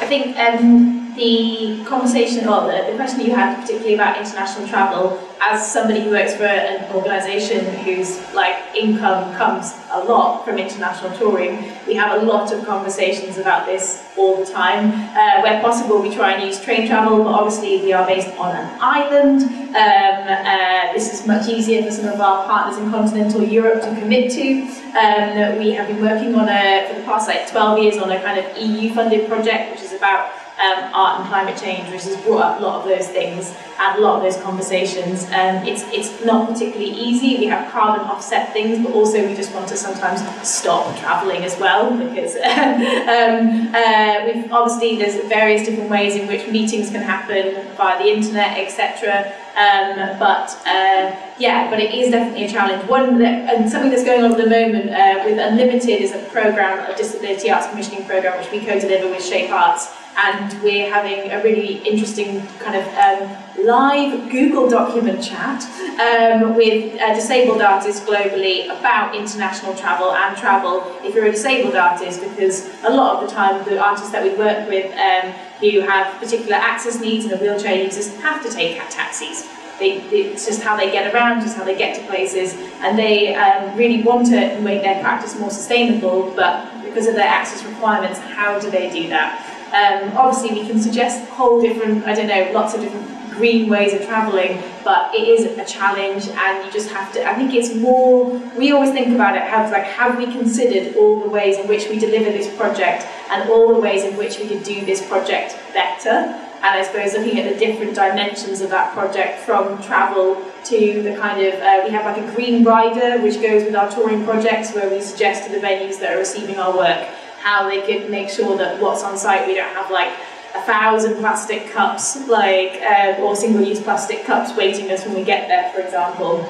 I think um, the conversation, or the, the question you had particularly about international travel, as somebody who works for an organisation whose like income comes a lot from international touring, we have a lot of conversations about this all the time. Uh, where possible, we try and use train travel, but obviously we are based on an island. Um, uh, this is much easier for some of our partners in continental Europe to commit to. Um, we have been working on a, for the past like 12 years on a kind of EU-funded project, which is about um, art and climate change, which has brought up a lot of those things and a lot of those conversations. Um, it's, it's not particularly easy. We have carbon offset things, but also we just want to sometimes stop travelling as well because um, uh, we've obviously there's various different ways in which meetings can happen via the internet, etc. Um, but uh, yeah, but it is definitely a challenge. One that, and something that's going on at the moment uh, with Unlimited is a program, a disability arts commissioning program, which we co-deliver with Shape Arts, and we're having a really interesting kind of um, live Google document chat um, with disabled artists globally about international travel and travel if you're a disabled artist, because a lot of the time the artists that we work with um, who have particular access needs and are wheelchair users have to take taxis. They, it's just how they get around, just how they get to places, and they um, really want to make their practice more sustainable, but because of their access requirements, how do they do that? Um, obviously, we can suggest whole different, I don't know, lots of different green ways of travelling, but it is a challenge, and you just have to. I think it's more. We always think about it. Have like have we considered all the ways in which we deliver this project, and all the ways in which we could do this project better? and I suppose looking at the different dimensions of that project from travel to the kind of, uh, we have like a green rider which goes with our touring projects where we suggest to the venues that are receiving our work how they could make sure that what's on site we don't have like a thousand plastic cups like uh, or single-use plastic cups waiting us when we get there for example.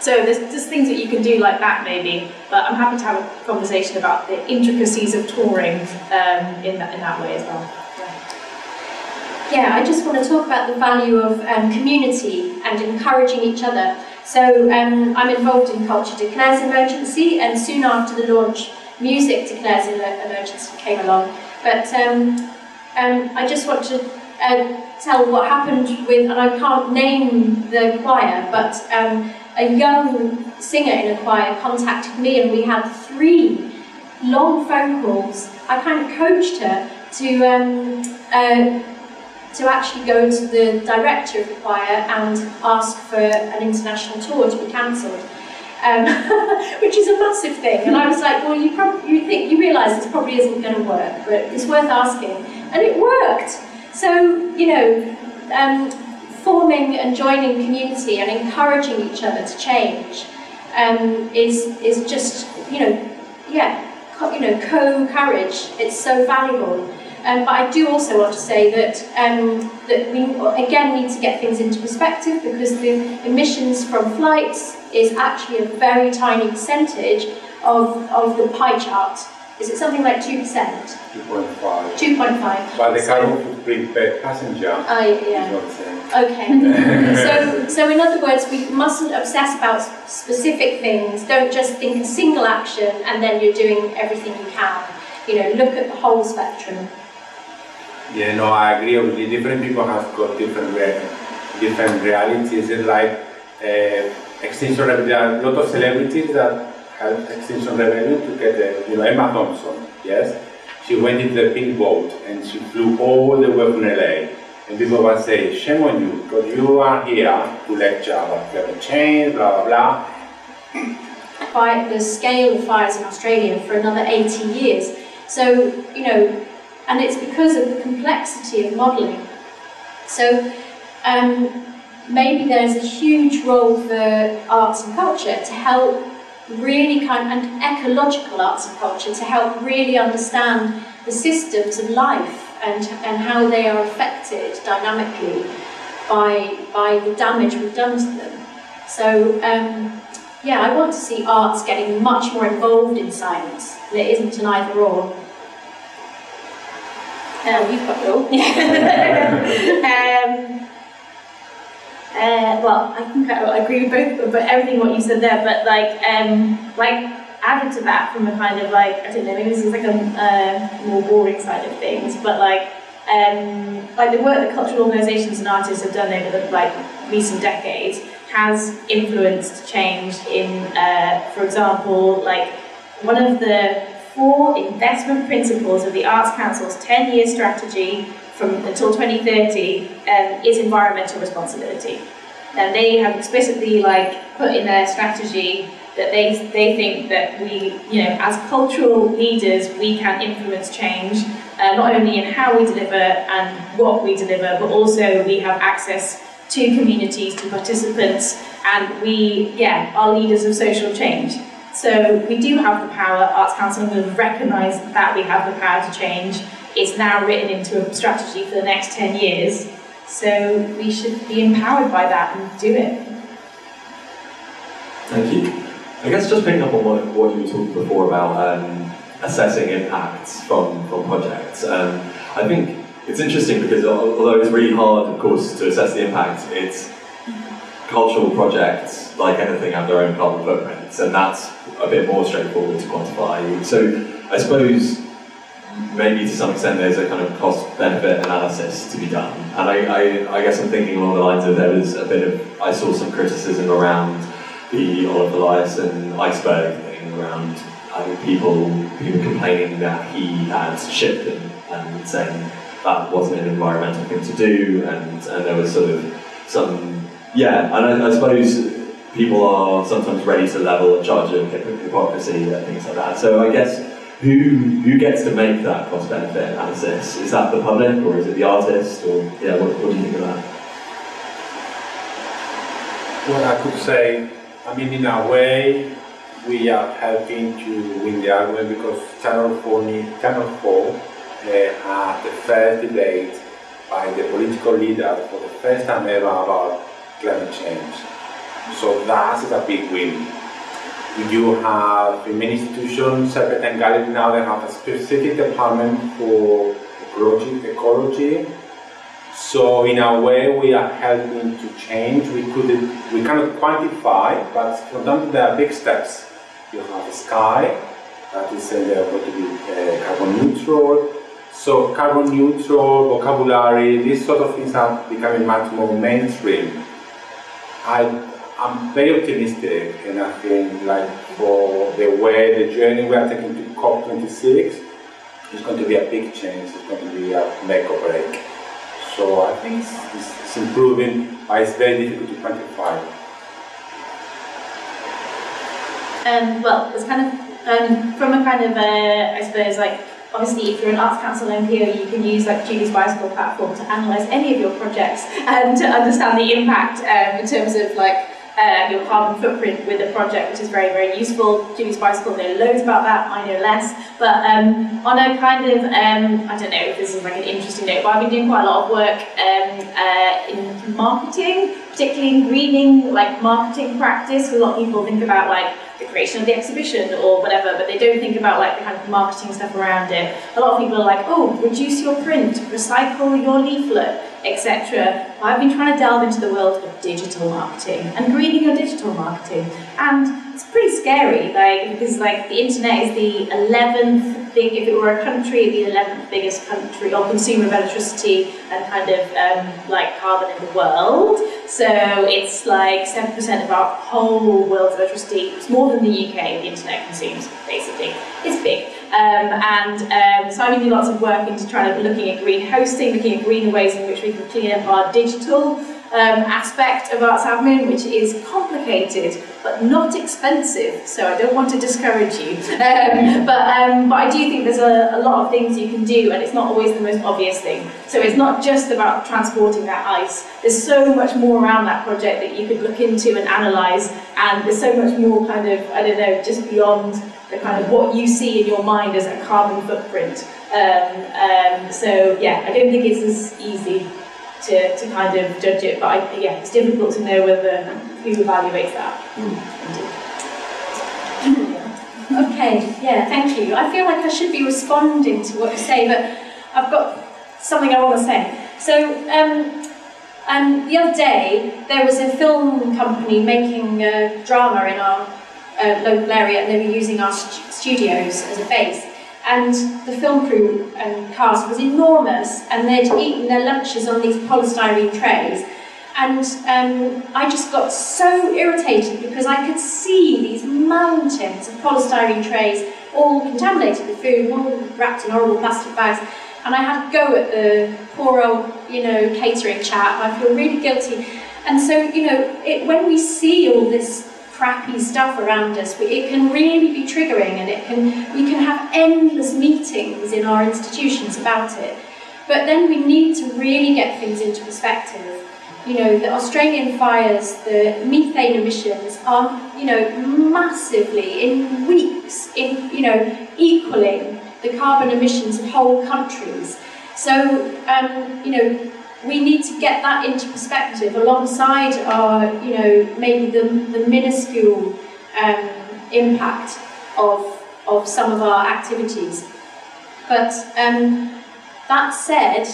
So there's just things that you can do like that maybe, but I'm happy to have a conversation about the intricacies of touring um, in, that, in that way as well. Yeah, I just want to talk about the value of um, community and encouraging each other. So um, I'm involved in Culture Declares Emergency, and soon after the launch, Music Declares an Emergency came along. But um, um, I just want to uh, tell what happened with, and I can't name the choir, but um, a young singer in a choir contacted me, and we had three long phone calls. I kind of coached her to um, uh, to actually go to the director of the choir and ask for an international tour to be cancelled. Um, which is a massive thing. And I was like, well, you probably you think you realise this probably isn't going to work, but it's worth asking, and it worked. So you know, um, forming and joining community and encouraging each other to change um, is is just you know, yeah, you know, co-courage. It's so valuable. Um, but I do also want to say that um, that we again need to get things into perspective because the emissions from flights is actually a very tiny percentage of, of the pie chart. Is it something like 2%? 2.5. 2.5. But the carbon footprint per passenger I, is yeah. Okay. so, so in other words, we mustn't obsess about specific things. Don't just think a single action and then you're doing everything you can. You know, look at the whole spectrum. Yeah, no, I agree. Obviously, different people have got different different realities. It's like uh, extinction. There are a lot of celebrities that have Extinction Rebellion to get the, you know, Emma Thompson, yes? She went in the pink boat and she flew all the way from LA And people will say, shame on you, because you are here to lecture about climate change, blah, blah, blah. By the scale of fires in Australia for another 80 years. So, you know, and it's because of the complexity of modelling. So, um, maybe there's a huge role for arts and culture to help really kind of, and ecological arts and culture to help really understand the systems of life and, and how they are affected dynamically by, by the damage we've done to them. So, um, yeah, I want to see arts getting much more involved in science. There isn't an either or. Um, you've got it all. um, uh, well, I think I agree with both, but everything what you said there. But like, um, like added to that from a kind of like I don't know, maybe this is like a uh, more boring side of things, but like, um, like the work that cultural organisations and artists have done over the like recent decades has influenced change in, uh, for example, like one of the four investment principles of the Arts Council's 10-year strategy from until 2030 um, is environmental responsibility. And they have explicitly like put in their strategy that they, they think that we, you know, as cultural leaders, we can influence change, uh, not only in how we deliver and what we deliver, but also we have access to communities, to participants, and we, yeah, are leaders of social change. So we do have the power, Arts Council have recognised that we have the power to change. It's now written into a strategy for the next 10 years. So we should be empowered by that and do it. Thank you. I guess just picking up on what, what you were talking before about um, assessing impacts from, from projects. Um, I think it's interesting because although it's really hard, of course, to assess the impact, it's cultural projects, like anything, have their own carbon footprints, and that's a bit more straightforward to quantify. So I suppose maybe to some extent there's a kind of cost benefit analysis to be done. And I, I, I, guess I'm thinking along the lines of there was a bit of, I saw some criticism around the Olafur Eliasson iceberg thing around people people complaining that he had shipped them and saying that wasn't an environmental thing to do and, and there was sort of some yeah, and I, I suppose people are sometimes ready to level a charge of hypocrisy and things like that. So I guess who who gets to make that cost benefit analysis? Is that the public or is it the artist? Or yeah, what, what do you think of that? Well, I could say, I mean, in a way, we are helping to win the argument because Channel 4, Channel 4 uh, had the first debate by the political leader for the first time ever about climate change. So that is a big win. You have in many institutions, Serpentine Gallery now, they have a specific department for ecology. ecology. So in a way, we are helping to change. We could we cannot quantify, but for them there are big steps. You have the sky, that is uh, going to be uh, carbon neutral. So carbon neutral vocabulary, these sort of things are becoming much more mainstream. I I'm very optimistic, and I think like for the way the journey we are taking to COP26, it's going to be a big change. It's going to be a make or break. So I think it's, it's, improving, but it's very difficult to quantify. Um, well, it's kind of um, from a kind of uh, I suppose like obviously if you're an Arts Council NPO you can use like Julie's Bicycle platform to analyse any of your projects and to understand the impact um, in terms of like uh, your carbon footprint with a project, which is very, very useful. Julie's Bicycle know loads about that, I know less. But um, on a kind of, um, I don't know if this is like an interesting note, but I've been doing quite a lot of work um, uh, in marketing, particularly in greening, like marketing practice. A lot of people think about like the creation of the exhibition or whatever, but they don't think about like the kind of marketing stuff around it. A lot of people are like, oh, reduce your print, recycle your leaflet, etc. I've been trying to delve into the world of digital marketing and greening your digital marketing. And pretty scary, like because like the internet is the 11th big, if it were a country, the 11th biggest country or consumer of electricity and kind of um, like carbon in the world. So it's like 7% of our whole world's electricity. It's more than the UK the internet consumes, basically. It's big. Um, and um, so I've been doing lots of work into trying to looking at green hosting, looking at greener ways in which we can clean up our digital um, aspect of arts admin, which is complicated but not expensive. So I don't want to discourage you. Um, but, um, but I do think there's a, a lot of things you can do, and it's not always the most obvious thing. So it's not just about transporting that ice. There's so much more around that project that you could look into and analyse, and there's so much more kind of, I don't know, just beyond the kind of what you see in your mind as a carbon footprint. Um, um, so yeah, I don't think it's as easy to, to kind of judge it, but I, yeah, it's difficult to know whether who evaluates that. Okay, yeah, thank you. I feel like I should be responding to what you say, but I've got something I want to say. So, um, um, the other day, there was a film company making a drama in our uh, local area, and they were using our st- studios as a base. And the film crew and cast was enormous, and they'd eaten their lunches on these polystyrene trays. And um, I just got so irritated because I could see these mountains of polystyrene trays, all contaminated with food, all wrapped in horrible plastic bags. And I had to go at the poor old, you know, catering chap. I feel really guilty. And so, you know, it, when we see all this crappy stuff around us, it can really be triggering, and it can we can have endless meetings in our institutions about it. But then we need to really get things into perspective. You know, the Australian fires, the methane emissions are, you know, massively in weeks, in you know, equaling the carbon emissions of whole countries. So, um, you know, we need to get that into perspective alongside our, you know, maybe the, the minuscule um, impact of, of some of our activities. But um, that said,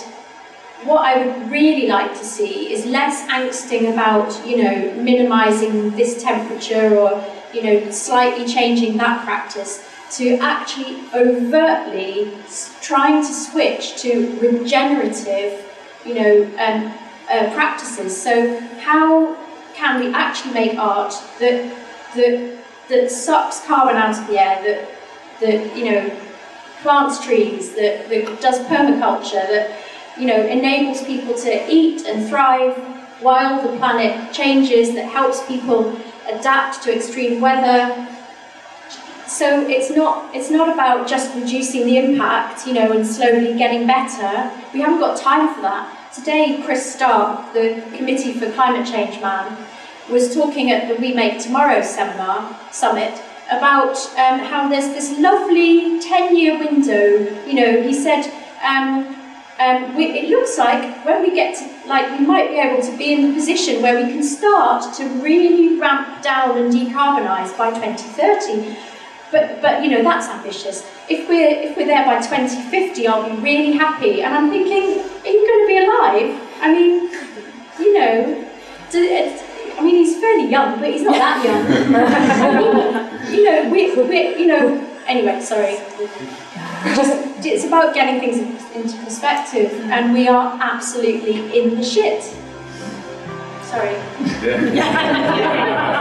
what I would really like to see is less angsting about, you know, minimising this temperature or, you know, slightly changing that practice to actually overtly trying to switch to regenerative you know, um, uh, practices. So how can we actually make art that that that sucks carbon out of the air, that that you know plants trees, that, that does permaculture, that you know enables people to eat and thrive while the planet changes, that helps people adapt to extreme weather. So it's not it's not about just reducing the impact, you know, and slowly getting better. We haven't got time for that. Today, Chris Stark, the Committee for Climate Change man, was talking at the We Make Tomorrow seminar summit about um, how there's this lovely 10-year window. You know, he said, um, um, we, it looks like when we get to, like, we might be able to be in the position where we can start to really ramp down and decarbonise by 2030. But, but you know, that's ambitious. If we're, if we're there by 2050, I'll be really happy. And I'm thinking, are you going to be alive? I mean, you know, I mean, he's fairly young, but he's not that young. You know, we're, we're, you know, anyway, sorry. Just, it's about getting things into perspective, and we are absolutely in the shit. Sorry.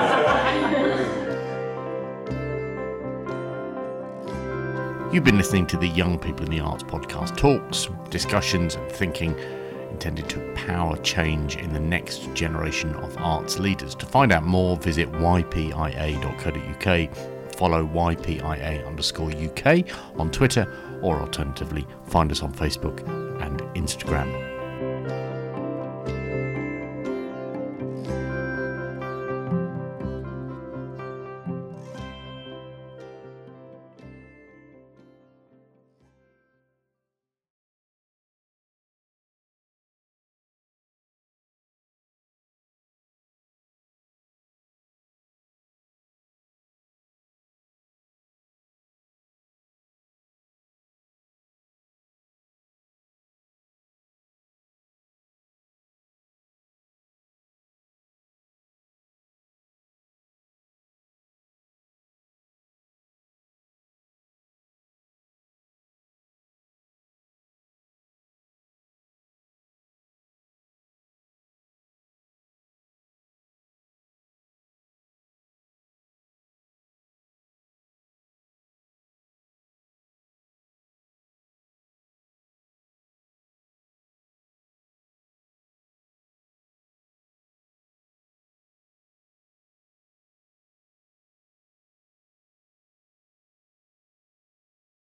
You've been listening to the Young People in the Arts podcast talks, discussions, and thinking intended to power change in the next generation of arts leaders. To find out more, visit ypia.co.uk, follow ypia underscore UK on Twitter, or alternatively, find us on Facebook and Instagram.